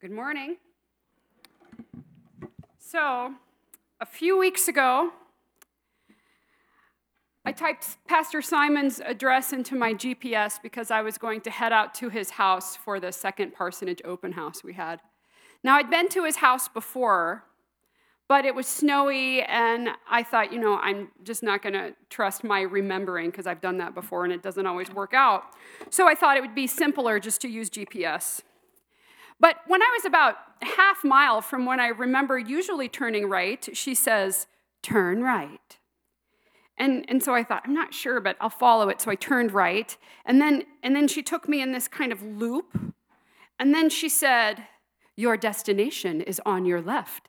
Good morning. So, a few weeks ago, I typed Pastor Simon's address into my GPS because I was going to head out to his house for the second parsonage open house we had. Now, I'd been to his house before, but it was snowy, and I thought, you know, I'm just not going to trust my remembering because I've done that before and it doesn't always work out. So I thought it would be simpler just to use GPS. But when I was about half mile from when I remember usually turning right, she says, Turn right. And, and so I thought, I'm not sure, but I'll follow it. So I turned right. And then, and then she took me in this kind of loop. And then she said, Your destination is on your left.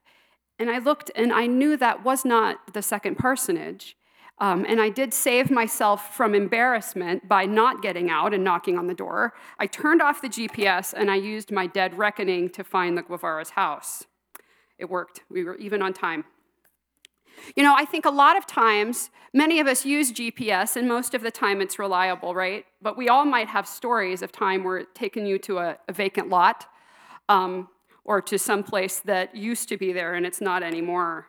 And I looked and I knew that was not the second parsonage. Um, and I did save myself from embarrassment by not getting out and knocking on the door. I turned off the GPS and I used my dead reckoning to find the Guevara's house. It worked. We were even on time. You know, I think a lot of times, many of us use GPS, and most of the time it's reliable, right? But we all might have stories of time where it's taken you to a, a vacant lot um, or to some place that used to be there and it's not anymore.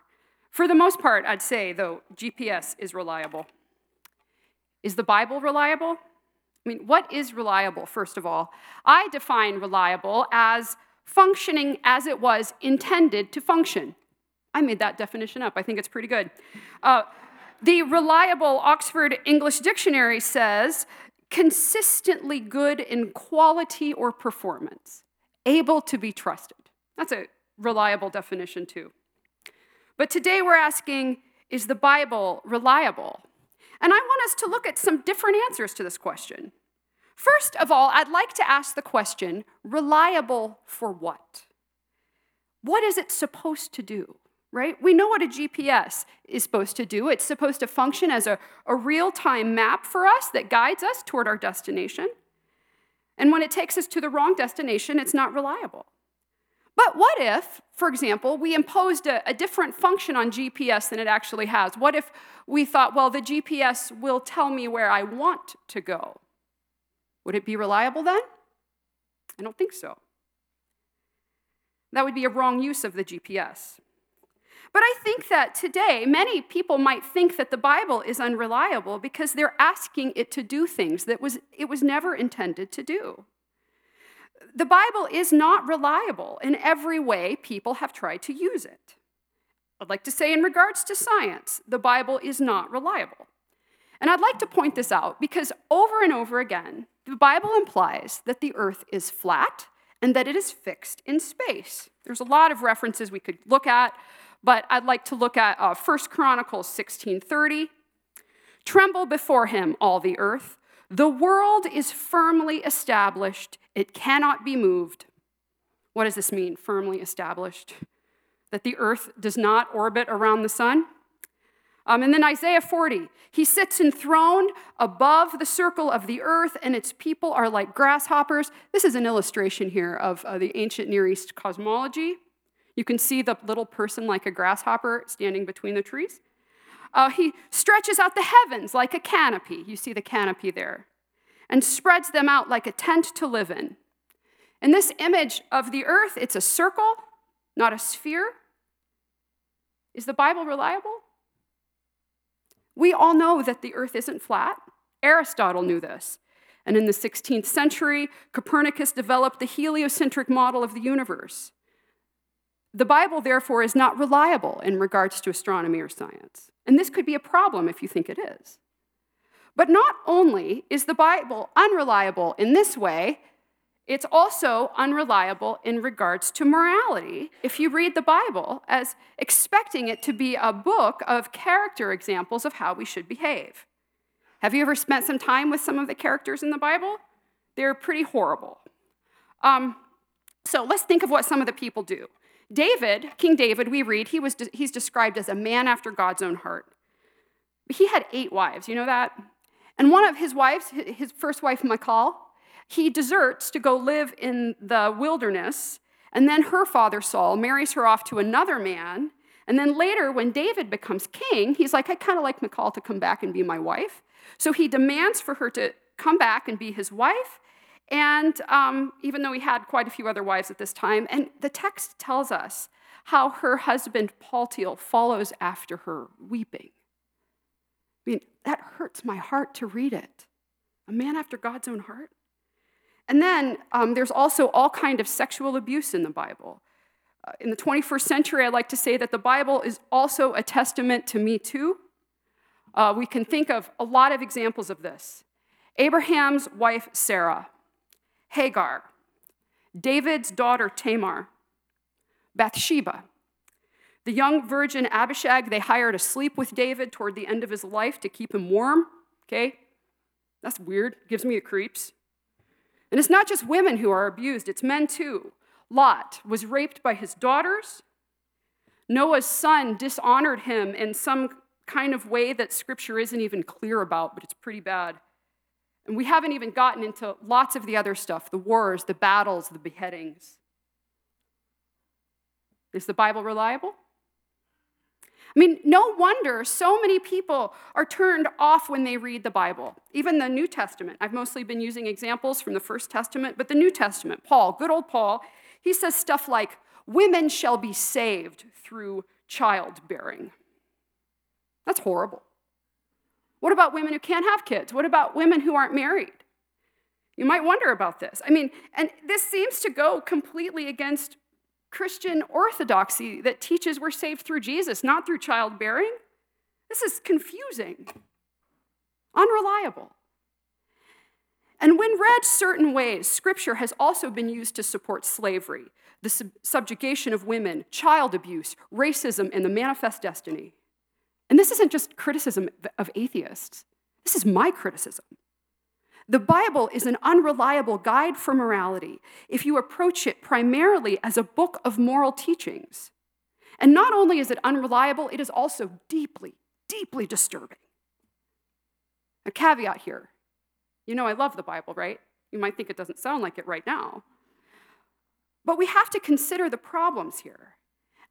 For the most part, I'd say, though, GPS is reliable. Is the Bible reliable? I mean, what is reliable, first of all? I define reliable as functioning as it was intended to function. I made that definition up. I think it's pretty good. Uh, the reliable Oxford English Dictionary says consistently good in quality or performance, able to be trusted. That's a reliable definition, too. But today we're asking is the Bible reliable? And I want us to look at some different answers to this question. First of all, I'd like to ask the question reliable for what? What is it supposed to do? Right? We know what a GPS is supposed to do. It's supposed to function as a, a real time map for us that guides us toward our destination. And when it takes us to the wrong destination, it's not reliable. But what if, for example, we imposed a, a, different function on GPS than it actually has? What if we thought, well, the GPS will tell me where I want to go? Would it be reliable then? I don't think so. That would be a wrong use of the GPS. But I think that today, many people might think that the Bible is unreliable because they're asking it to do things that was, it was never intended to do the Bible is not reliable in every way people have tried to use it. I'd like to say, in regards to science, the Bible is not reliable. And I'd like to point this out because over and over again, the Bible implies that the earth is flat and that it is fixed in space. There's a lot of references we could look at, but I'd like to look at uh, 1 Chronicles 16:30. Tremble before him, all the earth. The world is firmly established, it cannot be moved. What does this mean, firmly established? That the earth does not orbit around the sun? Um, and then Isaiah 40, he sits enthroned above the circle of the earth, and its people are like grasshoppers. This is an illustration here of uh, the ancient Near East cosmology. You can see the little person like a grasshopper standing between the trees. Uh, he stretches out the heavens like a canopy. You see the canopy there. And spreads them out like a tent to live in. In this image of the earth, it's a circle, not a sphere. Is the Bible reliable? We all know that the earth isn't flat. Aristotle knew this. And in the 16th century, Copernicus developed the heliocentric model of the universe. The Bible, therefore, is not reliable in regards to astronomy or science. And this could be a problem if you think it is. But not only is the Bible unreliable in this way, it's also unreliable in regards to morality if you read the Bible as expecting it to be a book of character examples of how we should behave. Have you ever spent some time with some of the characters in the Bible? They're pretty horrible. Um, so let's think of what some of the people do. David, King David, we read, he was, he's described as a man after God's own heart. He had eight wives, you know that? And one of his wives, his first wife, Michal, he deserts to go live in the wilderness. And then her father, Saul, marries her off to another man. And then later, when David becomes king, he's like, I kind of like Michal to come back and be my wife. So he demands for her to come back and be his wife. And um, even though he had quite a few other wives at this time, and the text tells us how her husband Paltiel follows after her weeping. I mean, that hurts my heart to read it. A man after God's own heart. And then um, there's also all kind of sexual abuse in the Bible. Uh, in the 21st century, I like to say that the Bible is also a testament to me too. Uh, we can think of a lot of examples of this. Abraham's wife Sarah, Hagar, David's daughter Tamar, Bathsheba, the young virgin Abishag, they hired to sleep with David toward the end of his life to keep him warm. Okay? That's weird. Gives me the creeps. And it's not just women who are abused, it's men too. Lot was raped by his daughters. Noah's son dishonored him in some kind of way that scripture isn't even clear about, but it's pretty bad. And we haven't even gotten into lots of the other stuff the wars, the battles, the beheadings. Is the Bible reliable? I mean, no wonder so many people are turned off when they read the Bible, even the New Testament. I've mostly been using examples from the First Testament, but the New Testament, Paul, good old Paul, he says stuff like, Women shall be saved through childbearing. That's horrible. What about women who can't have kids? What about women who aren't married? You might wonder about this. I mean, and this seems to go completely against Christian orthodoxy that teaches we're saved through Jesus, not through childbearing. This is confusing, unreliable. And when read certain ways, scripture has also been used to support slavery, the sub- subjugation of women, child abuse, racism, and the manifest destiny. And this isn't just criticism of atheists, this is my criticism. The Bible is an unreliable guide for morality if you approach it primarily as a book of moral teachings. And not only is it unreliable, it is also deeply, deeply disturbing. A caveat here. You know, I love the Bible, right? You might think it doesn't sound like it right now. But we have to consider the problems here.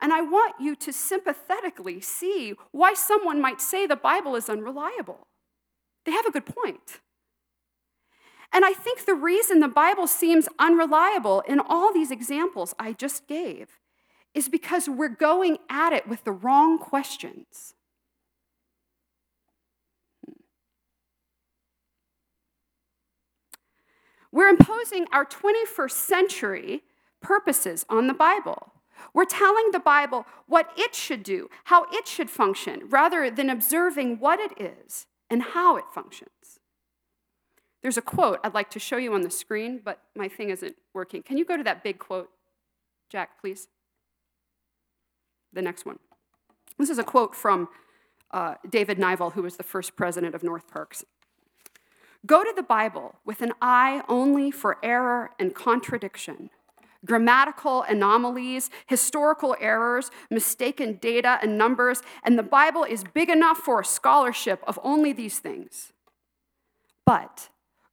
And I want you to sympathetically see why someone might say the Bible is unreliable. They have a good point. And I think the reason the Bible seems unreliable in all these examples I just gave is because we're going at it with the wrong questions. We're imposing our 21st century purposes on the Bible. We're telling the Bible what it should do, how it should function, rather than observing what it is and how it functions. There's a quote I'd like to show you on the screen, but my thing isn't working. Can you go to that big quote, Jack, please? The next one. This is a quote from uh, David Nyvall, who was the first president of North Parks. Go to the Bible with an eye only for error and contradiction, grammatical anomalies, historical errors, mistaken data and numbers, and the Bible is big enough for a scholarship of only these things. But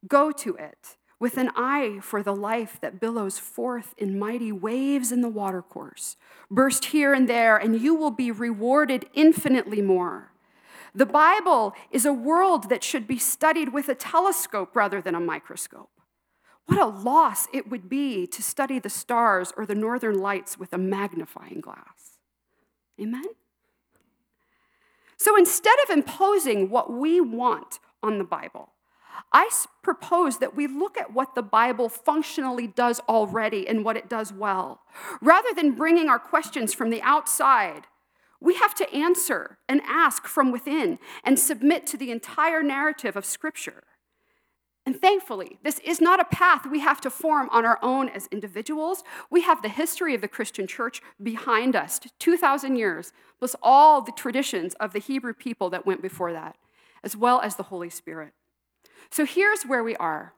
Go to it with an eye for the life that billows forth in mighty waves in the watercourse. Burst here and there, and you will be rewarded infinitely more. The Bible is a world that should be studied with a telescope rather than a microscope. What a loss it would be to study the stars or the northern lights with a magnifying glass. Amen? So instead of imposing what we want on the Bible, I propose that we look at what the Bible functionally does already and what it does well. Rather than bringing our questions from the outside, we have to answer and ask from within and submit to the entire narrative of Scripture. And thankfully, this is not a path we have to form on our own as individuals. We have the history of the Christian church behind us, 2,000 years, plus all the traditions of the Hebrew people that went before that, as well as the Holy Spirit. So here's where we are.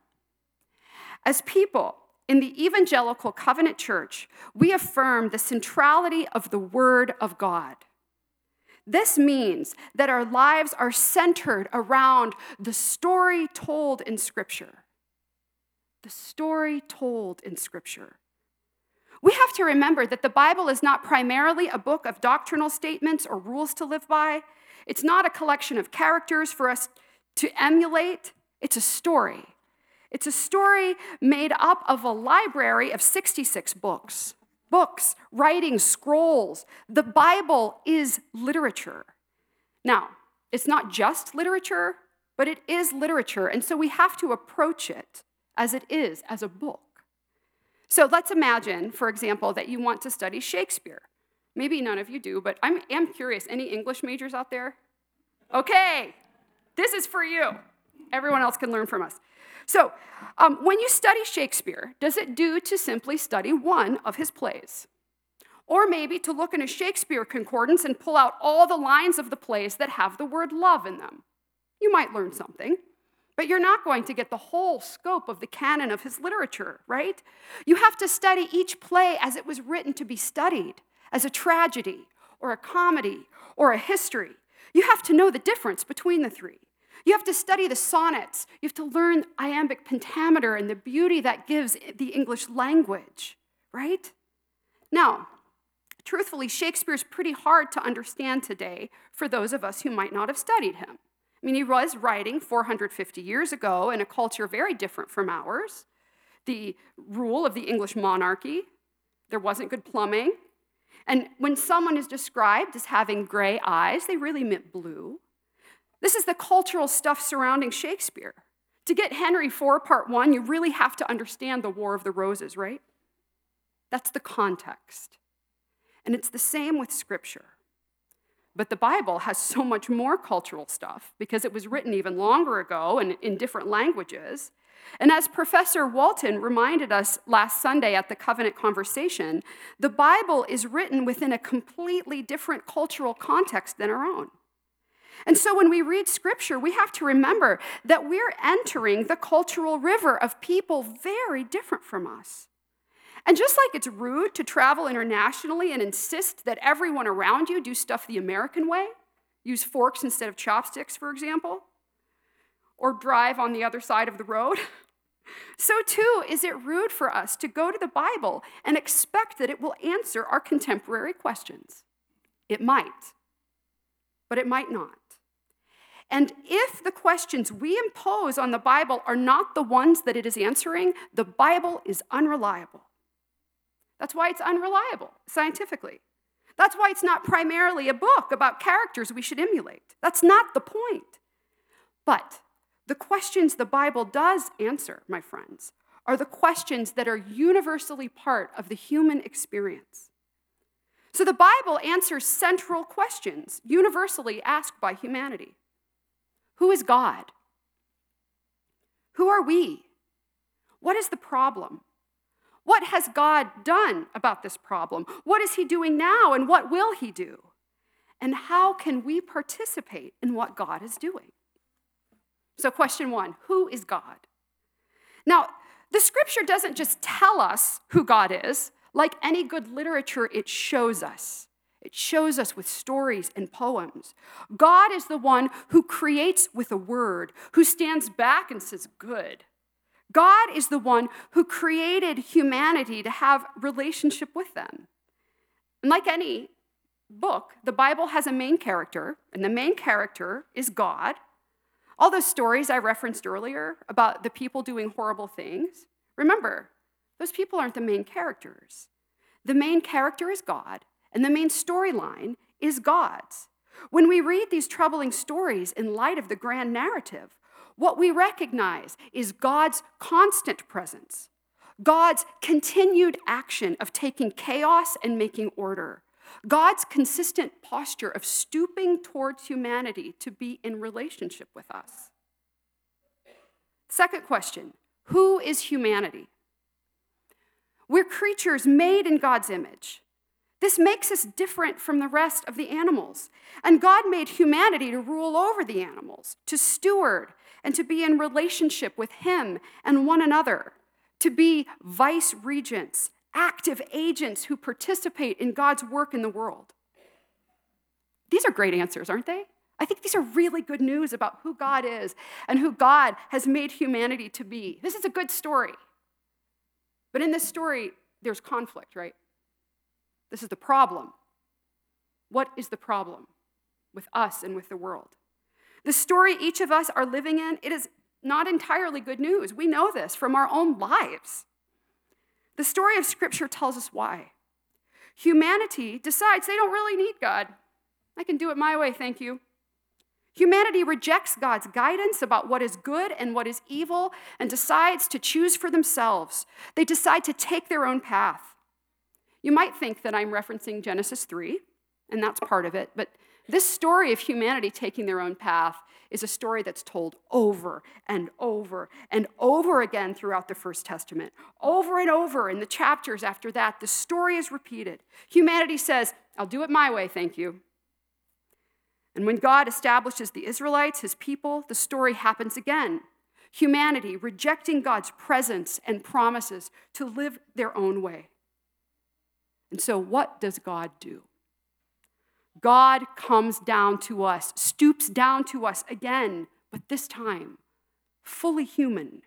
As people in the evangelical covenant church, we affirm the centrality of the Word of God. This means that our lives are centered around the story told in Scripture. The story told in Scripture. We have to remember that the Bible is not primarily a book of doctrinal statements or rules to live by. It's not a collection of characters for us to emulate. It's a story. It's a story made up of a library of 66 books. Books, writings, scrolls. The Bible is literature. Now, it's not just literature, but it is literature, and so we have to approach it as it is, as a book. So let's imagine, for example, that you want to study Shakespeare. Maybe none of you do, but I am curious. Any English majors out there? Okay, this is for you. Everyone else can learn from us. So, um, when you study Shakespeare, does it do to simply study one of his plays? Or maybe to look in a Shakespeare concordance and pull out all the lines of the plays that have the word love in them? You might learn something, but you're not going to get the whole scope of the canon of his literature, right? You have to study each play as it was written to be studied, as a tragedy, or a comedy, or a history. You have to know the difference between the three. You have to study the sonnets. You have to learn iambic pentameter and the beauty that gives the English language, right? Now, truthfully, Shakespeare's pretty hard to understand today for those of us who might not have studied him. I mean, he was writing 450 years ago in a culture very different from ours. The rule of the English monarchy, there wasn't good plumbing. And when someone is described as having gray eyes, they really meant blue. This is the cultural stuff surrounding Shakespeare. To get Henry IV, part one, you really have to understand the War of the Roses, right? That's the context. And it's the same with Scripture. But the Bible has so much more cultural stuff because it was written even longer ago and in different languages. And as Professor Walton reminded us last Sunday at the Covenant Conversation, the Bible is written within a completely different cultural context than our own. And so when we read scripture, we have to remember that we're entering the cultural river of people very different from us. And just like it's rude to travel internationally and insist that everyone around you do stuff the American way, use forks instead of chopsticks, for example, or drive on the other side of the road, so too is it rude for us to go to the Bible and expect that it will answer our contemporary questions. It might, but it might not. And if the questions we impose on the Bible are not the ones that it is answering, the Bible is unreliable. That's why it's unreliable scientifically. That's why it's not primarily a book about characters we should emulate. That's not the point. But the questions the Bible does answer, my friends, are the questions that are universally part of the human experience. So the Bible answers central questions universally asked by humanity who is God? Who are we? What is the problem? What has God done about this problem? What is He doing now, and what will He do? And how can we participate in what God is doing? So, question one Who is God? Now, the scripture doesn't just tell us who God is, like any good literature, it shows us. It shows us with stories and poems. God is the one who creates with a word, who stands back and says, Good. God is the one who created humanity to have relationship with them. And like any book, the Bible has a main character, and the main character is God. All those stories I referenced earlier about the people doing horrible things, remember, those people aren't the main characters. The main character is God, and the main storyline is God's. When we read these troubling stories in light of the grand narrative, what we recognize is God's constant presence, God's continued action of taking chaos and making order, God's consistent posture of stooping towards humanity to be in relationship with us. Second question Who is humanity? We're creatures made in God's image. This makes us different from the rest of the animals. And God made humanity to rule over the animals, to steward, and to be in relationship with Him and one another, to be vice regents, active agents who participate in God's work in the world. These are great answers, aren't they? I think these are really good news about who God is and who God has made humanity to be. This is a good story. But in this story, there's conflict, right? This is the problem. What is the problem with us and with the world? The story each of us are living in, it is not entirely good news. We know this from our own lives. The story of Scripture tells us why. Humanity decides they don't really need God. I can do it my way, thank you. Humanity rejects God's guidance about what is good and what is evil and decides to choose for themselves. They decide to take their own path. You might think that I'm referencing Genesis 3, and that's part of it, but this story of humanity taking their own path is a story that's told over and over and over again throughout the First Testament. Over and over in the chapters after that, the story is repeated. Humanity says, I'll do it my way, thank you. And when God establishes the Israelites, his people, the story happens again. Humanity rejecting God's presence and promises to live their own way. And so, what does God do? God comes down to us, stoops down to us again, but this time fully human,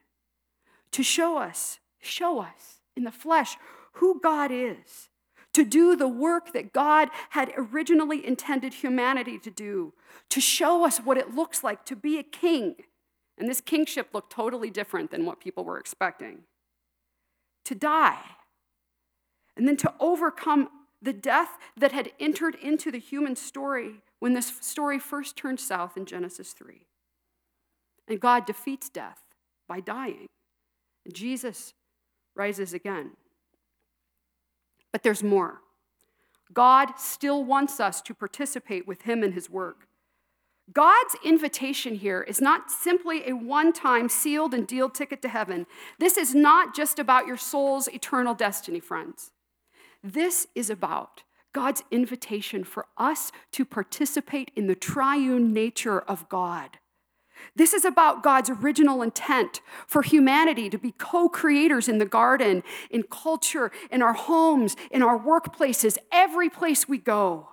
to show us, show us in the flesh who God is, to do the work that God had originally intended humanity to do, to show us what it looks like to be a king. And this kingship looked totally different than what people were expecting. To die, and then to overcome the death that had entered into the human story when this story first turned south in Genesis 3. And God defeats death by dying. And Jesus rises again. But there's more. God still wants us to participate with Him in His work. God's invitation here is not simply a one time sealed and deal ticket to heaven. This is not just about your soul's eternal destiny, friends. This is about God's invitation for us to participate in the triune nature of God. This is about God's original intent for humanity to be co creators in the garden, in culture, in our homes, in our workplaces, every place we go.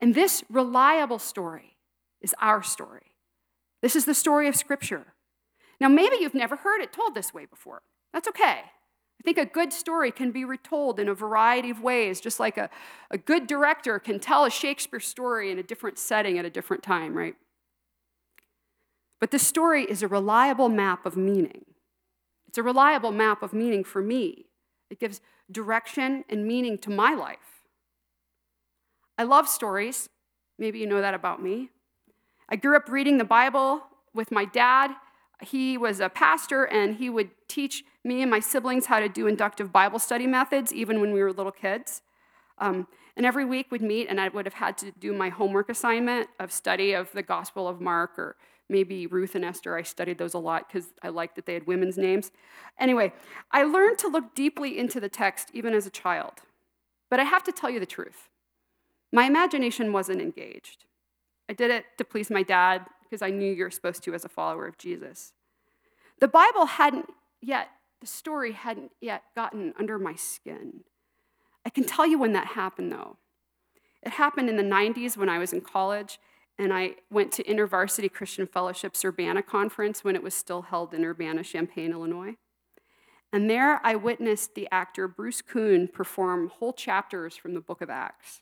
And this reliable story is our story. This is the story of Scripture. Now, maybe you've never heard it told this way before. That's okay. I think a good story can be retold in a variety of ways, just like a, a good director can tell a Shakespeare story in a different setting at a different time, right? But this story is a reliable map of meaning. It's a reliable map of meaning for me. It gives direction and meaning to my life. I love stories. Maybe you know that about me. I grew up reading the Bible with my dad he was a pastor and he would teach me and my siblings how to do inductive Bible study methods, even when we were little kids. Um, and every week we'd meet, and I would have had to do my homework assignment of study of the Gospel of Mark or maybe Ruth and Esther. I studied those a lot because I liked that they had women's names. Anyway, I learned to look deeply into the text even as a child. But I have to tell you the truth my imagination wasn't engaged. I did it to please my dad because I knew you're supposed to as a follower of Jesus. The Bible hadn't yet, the story hadn't yet gotten under my skin. I can tell you when that happened, though. It happened in the 90s when I was in college, and I went to InterVarsity Christian Fellowship's Urbana conference when it was still held in Urbana, Champaign, Illinois. And there I witnessed the actor Bruce Kuhn perform whole chapters from the book of Acts.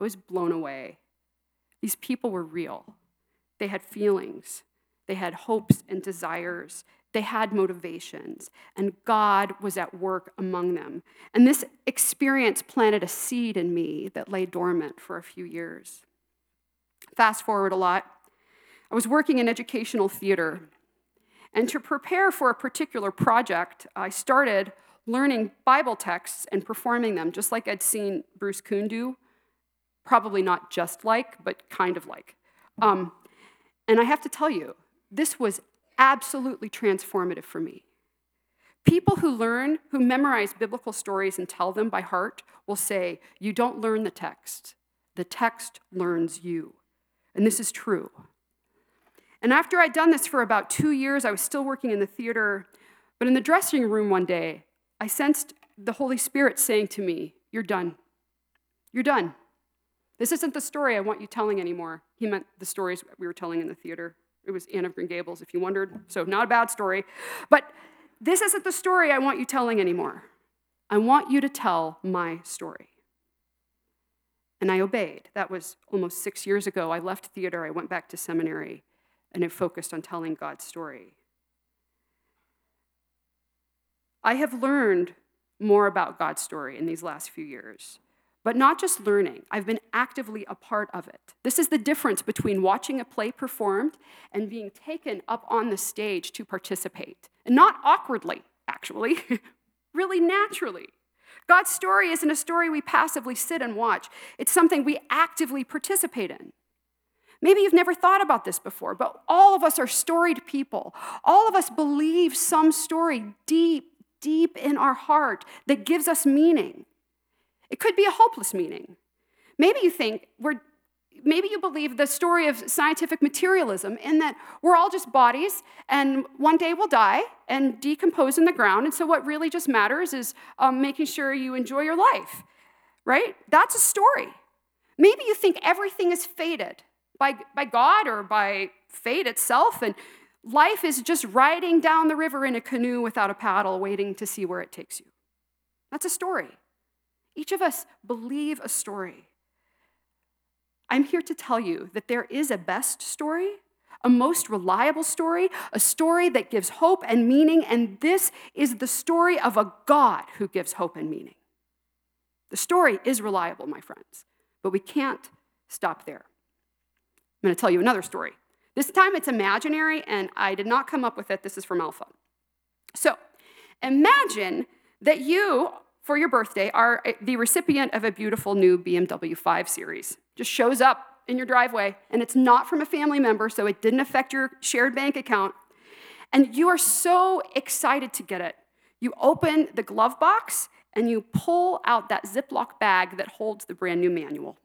I was blown away. These people were real. They had feelings, they had hopes and desires, they had motivations, and God was at work among them. And this experience planted a seed in me that lay dormant for a few years. Fast forward a lot, I was working in educational theater. And to prepare for a particular project, I started learning Bible texts and performing them, just like I'd seen Bruce Kuhn do. Probably not just like, but kind of like. Um, and I have to tell you, this was absolutely transformative for me. People who learn, who memorize biblical stories and tell them by heart, will say, You don't learn the text, the text learns you. And this is true. And after I'd done this for about two years, I was still working in the theater. But in the dressing room one day, I sensed the Holy Spirit saying to me, You're done. You're done. This isn't the story I want you telling anymore. He meant the stories we were telling in the theater. It was Anne of Green Gables, if you wondered. So, not a bad story. But this isn't the story I want you telling anymore. I want you to tell my story. And I obeyed. That was almost six years ago. I left theater, I went back to seminary, and it focused on telling God's story. I have learned more about God's story in these last few years, but not just learning, I've been actively a part of it. This is the difference between watching a play performed and being taken up on the stage to participate, and not awkwardly, actually, really naturally. God's story isn't a story we passively sit and watch, it's something we actively participate in. Maybe you've never thought about this before, but all of us are storied people. All of us believe some story deep, deep in our heart that gives us meaning. It could be a hopeless meaning. Maybe you think we're maybe you believe the story of scientific materialism in that we're all just bodies and one day we'll die and decompose in the ground. And so, what really just matters is um, making sure you enjoy your life, right? That's a story. Maybe you think everything is fated by, by God or by fate itself, and life is just riding down the river in a canoe without a paddle, waiting to see where it takes you. That's a story. Each of us believe a story. I'm here to tell you that there is a best story, a most reliable story, a story that gives hope and meaning, and this is the story of a God who gives hope and meaning. The story is reliable, my friends, but we can't stop there. I'm going to tell you another story. This time it's imaginary, and I did not come up with it. This is from Alpha. So imagine that you, for your birthday, are eh, the recipient of a beautiful new BMW 5 Series just shows up in your driveway, and it's not from a family member, so it didn't affect your shared bank account. And you are so excited to get it. You open the glove box and you pull out that Ziploc bag that holds the brand new manual.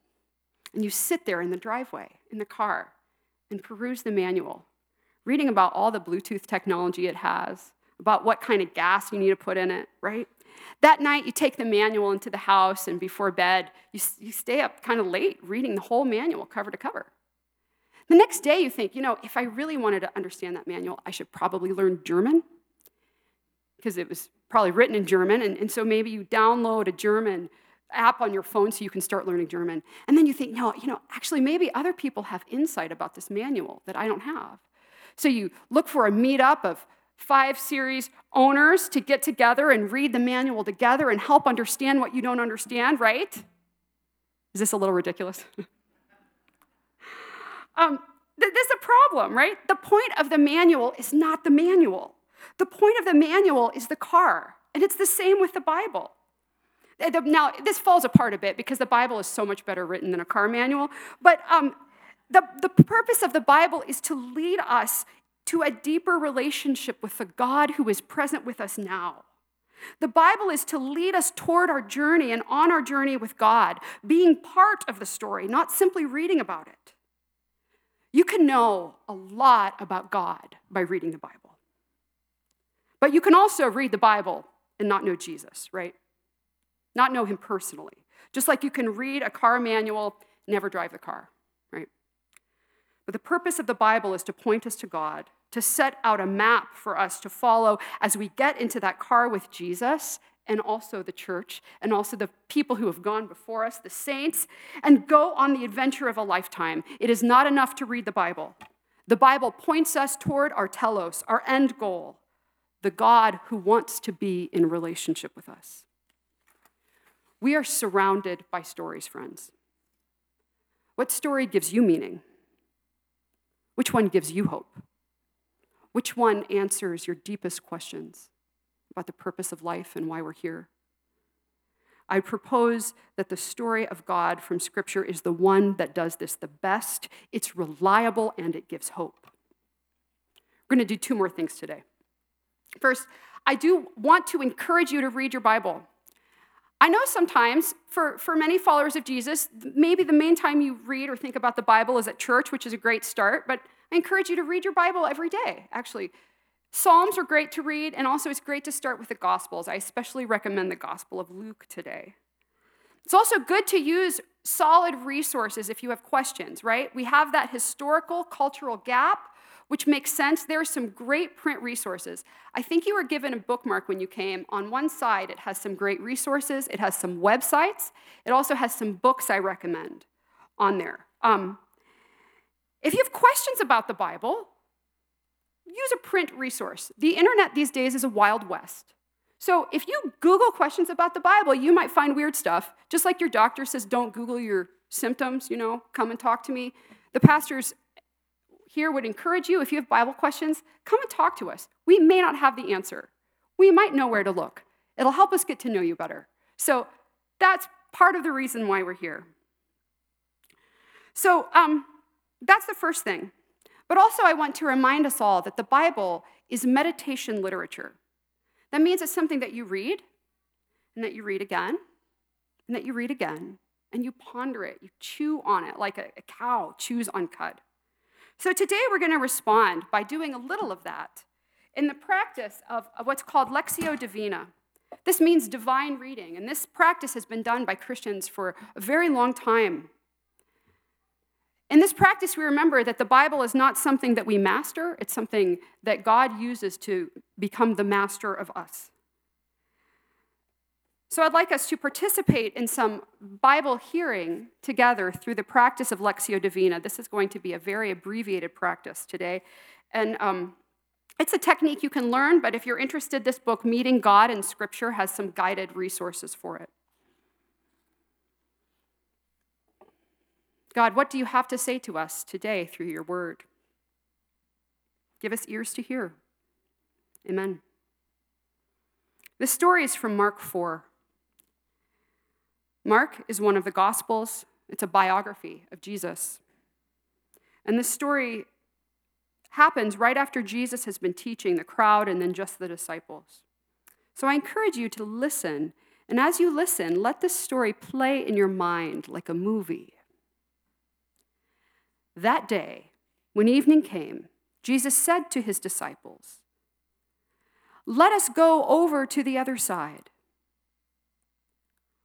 And you sit there in the driveway, in the car, and peruse the manual, reading about all the Bluetooth technology it has, about what kind of gas you need to put in it, right? That night, you take the manual into the house, and before bed, you, you stay up kind of late reading the whole manual cover to cover. The next day, you think, you know, if I really wanted to understand that manual, I should probably learn German because it was probably written in German. And, and so maybe you download a German app on your phone so you can start learning German. And then you think, no, you know, actually, maybe other people have insight about this manual that I don't have. So you look for a meetup of five series owners to get together and read the manual together and help understand what you don't understand, right? Is this a little ridiculous? um, th- this is a problem, right? The point of the manual is not the manual. The point of the manual is the car, and it's the same with the Bible. Now, this falls apart a bit because the Bible is so much better written than a car manual, but um, the, the purpose of the Bible is to lead us to a deeper relationship with the God who is present with us now. The Bible is to lead us toward our journey and on our journey with God, being part of the story, not simply reading about it. You can know a lot about God by reading the Bible. But you can also read the Bible and not know Jesus, right? Not know him personally. Just like you can read a car manual, never drive the car, right? But the purpose of the Bible is to point us to God, to set out a map for us to follow as we get into that car with Jesus and also the church and also the people who have gone before us, the saints, and go on the adventure of a lifetime. It is not enough to read the Bible. The Bible points us toward our telos, our end goal, the God who wants to be in relationship with us. We are surrounded by stories, friends. What story gives you meaning? Which one gives you hope? Which one answers your deepest questions about the purpose of life and why we're here? I propose that the story of God from Scripture is the one that does this the best. It's reliable and it gives hope. We're going to do two more things today. First, I do want to encourage you to read your Bible. I know sometimes for, for many followers of Jesus, maybe the main time you read or think about the Bible is at church, which is a great start, but I encourage you to read your Bible every day, actually. Psalms are great to read, and also it's great to start with the Gospels. I especially recommend the Gospel of Luke today. It's also good to use solid resources if you have questions, right? We have that historical, cultural gap which makes sense. There are some great print resources. I think you were given a bookmark when you came. On one side, it has some great resources, it has some websites, it also has some books I recommend on there. Um, if you have questions about the Bible, use a print resource. The internet these days is a wild west. So if you Google questions about the Bible, you might find weird stuff. Just like your doctor says, don't Google your symptoms, you know, come and talk to me. The pastors here would encourage you if you have Bible questions, come and talk to us. We may not have the answer, we might know where to look. It'll help us get to know you better. So that's part of the reason why we're here. So um, that's the first thing. But also, I want to remind us all that the Bible is meditation literature. That means it's something that you read, and that you read again, and that you read again, and you ponder it, you chew on it like a, a cow chews on cud. So today we're going to respond by doing a little of that in the practice of, of what's called Lectio Divina. This means divine reading, and this practice has been done by Christians for a very long time. In this practice, we remember that the Bible is not something that we master, it's something that God uses to become the master of us. So I'd like us to participate in some Bible hearing together through the practice of Lectio Divina. This is going to be a very abbreviated practice today. And um, it's a technique you can learn, but if you're interested, this book, Meeting God in Scripture, has some guided resources for it. God, what do you have to say to us today through your word? Give us ears to hear. Amen. This story is from Mark 4. Mark is one of the Gospels, it's a biography of Jesus. And this story happens right after Jesus has been teaching the crowd and then just the disciples. So I encourage you to listen. And as you listen, let this story play in your mind like a movie. That day, when evening came, Jesus said to his disciples, Let us go over to the other side.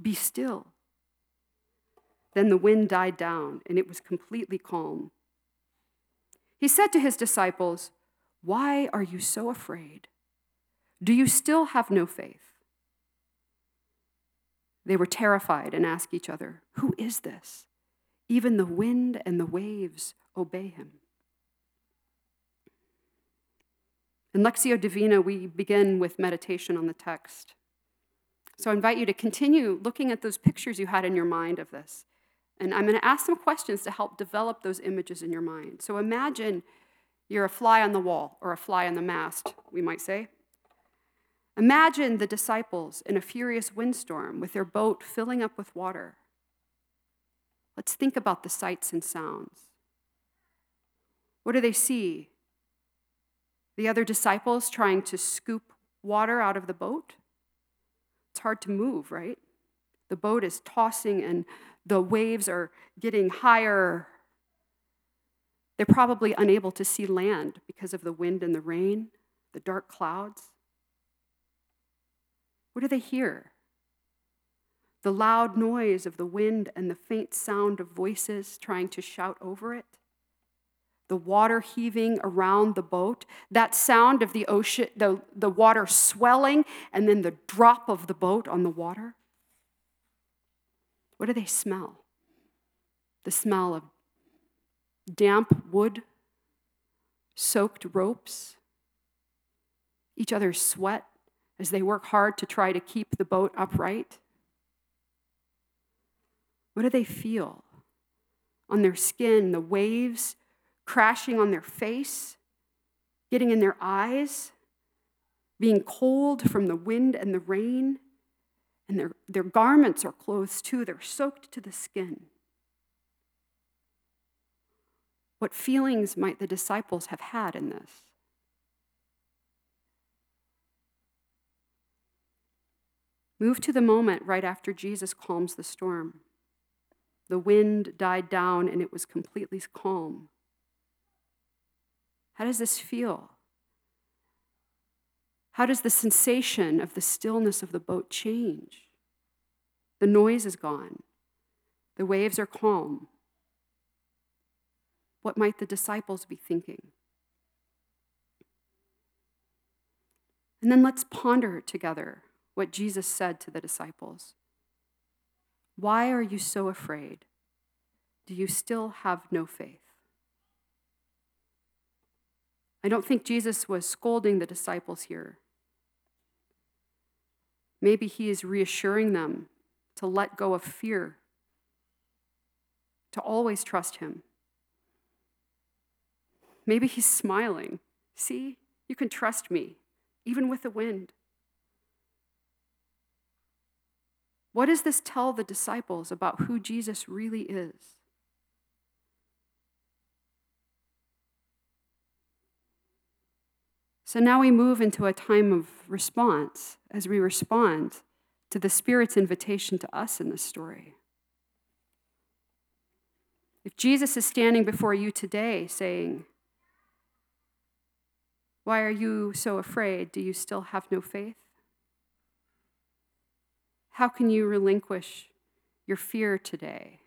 be still. Then the wind died down, and it was completely calm. He said to his disciples, Why are you so afraid? Do you still have no faith? They were terrified and asked each other, Who is this? Even the wind and the waves obey him. In Lectio Divina, we begin with meditation on the text. So I invite you to continue looking at those pictures you had in your mind of this. And I'm going to ask some questions to help develop those images in your mind. So imagine you're a fly on the wall, or a fly on the mast, we might say. Imagine the disciples in a furious windstorm with their boat filling up with water. Let's think about the sights and sounds. What do they see? The other disciples trying to scoop water out of the boat? It's hard to move, right? The boat is tossing and the waves are getting higher. They're probably unable to see land because of the wind and the rain, the dark clouds. What do they hear? The loud noise of the wind and the faint sound of voices trying to shout over it the water heaving around the boat, that sound of the ocean, the, the water swelling, and then the drop of the boat on the water. What do they smell? The smell of damp wood, soaked ropes, each other's sweat as they work hard to try to keep the boat upright. What do they feel? On their skin, the waves crashing on their face, getting in their eyes, being cold from the wind and the rain. And their, their garments are clothes too, they're soaked to the skin. What feelings might the disciples have had in this? Move to the moment right after Jesus calms the storm. The wind died down and it was completely calm. How does this feel? How does the sensation of the stillness of the boat change? The noise is gone, the waves are calm. What might the disciples be thinking? And then let's ponder together what Jesus said to the disciples. Why are you so afraid? Do you still have no faith? I don't think Jesus was scolding the disciples here. Maybe he is reassuring them to let go of fear, to always trust him. Maybe he's smiling. See, you can trust me, even with the wind. What does this tell the disciples about who Jesus really is? So now we move into a time of response as we respond to the Spirit's invitation to us in this story. If Jesus is standing before you today saying, Why are you so afraid? Do you still have no faith? How can you relinquish your fear today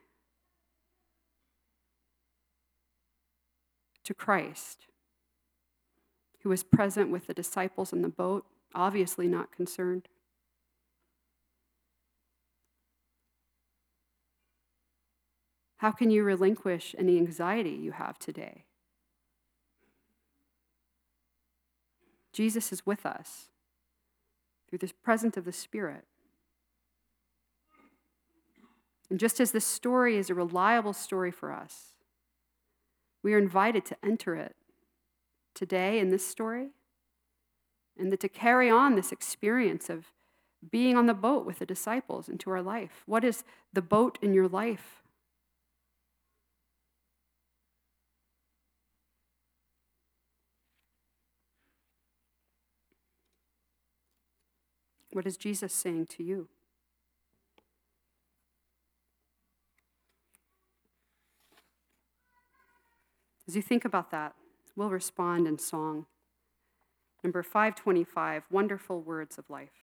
to Christ, who was present with the disciples in the boat, obviously not concerned? How can you relinquish any anxiety you have today? Jesus is with us through the presence of the Spirit. And just as this story is a reliable story for us, we are invited to enter it today in this story and that to carry on this experience of being on the boat with the disciples into our life. What is the boat in your life? What is Jesus saying to you? As you think about that, we'll respond in song. Number 525 Wonderful Words of Life.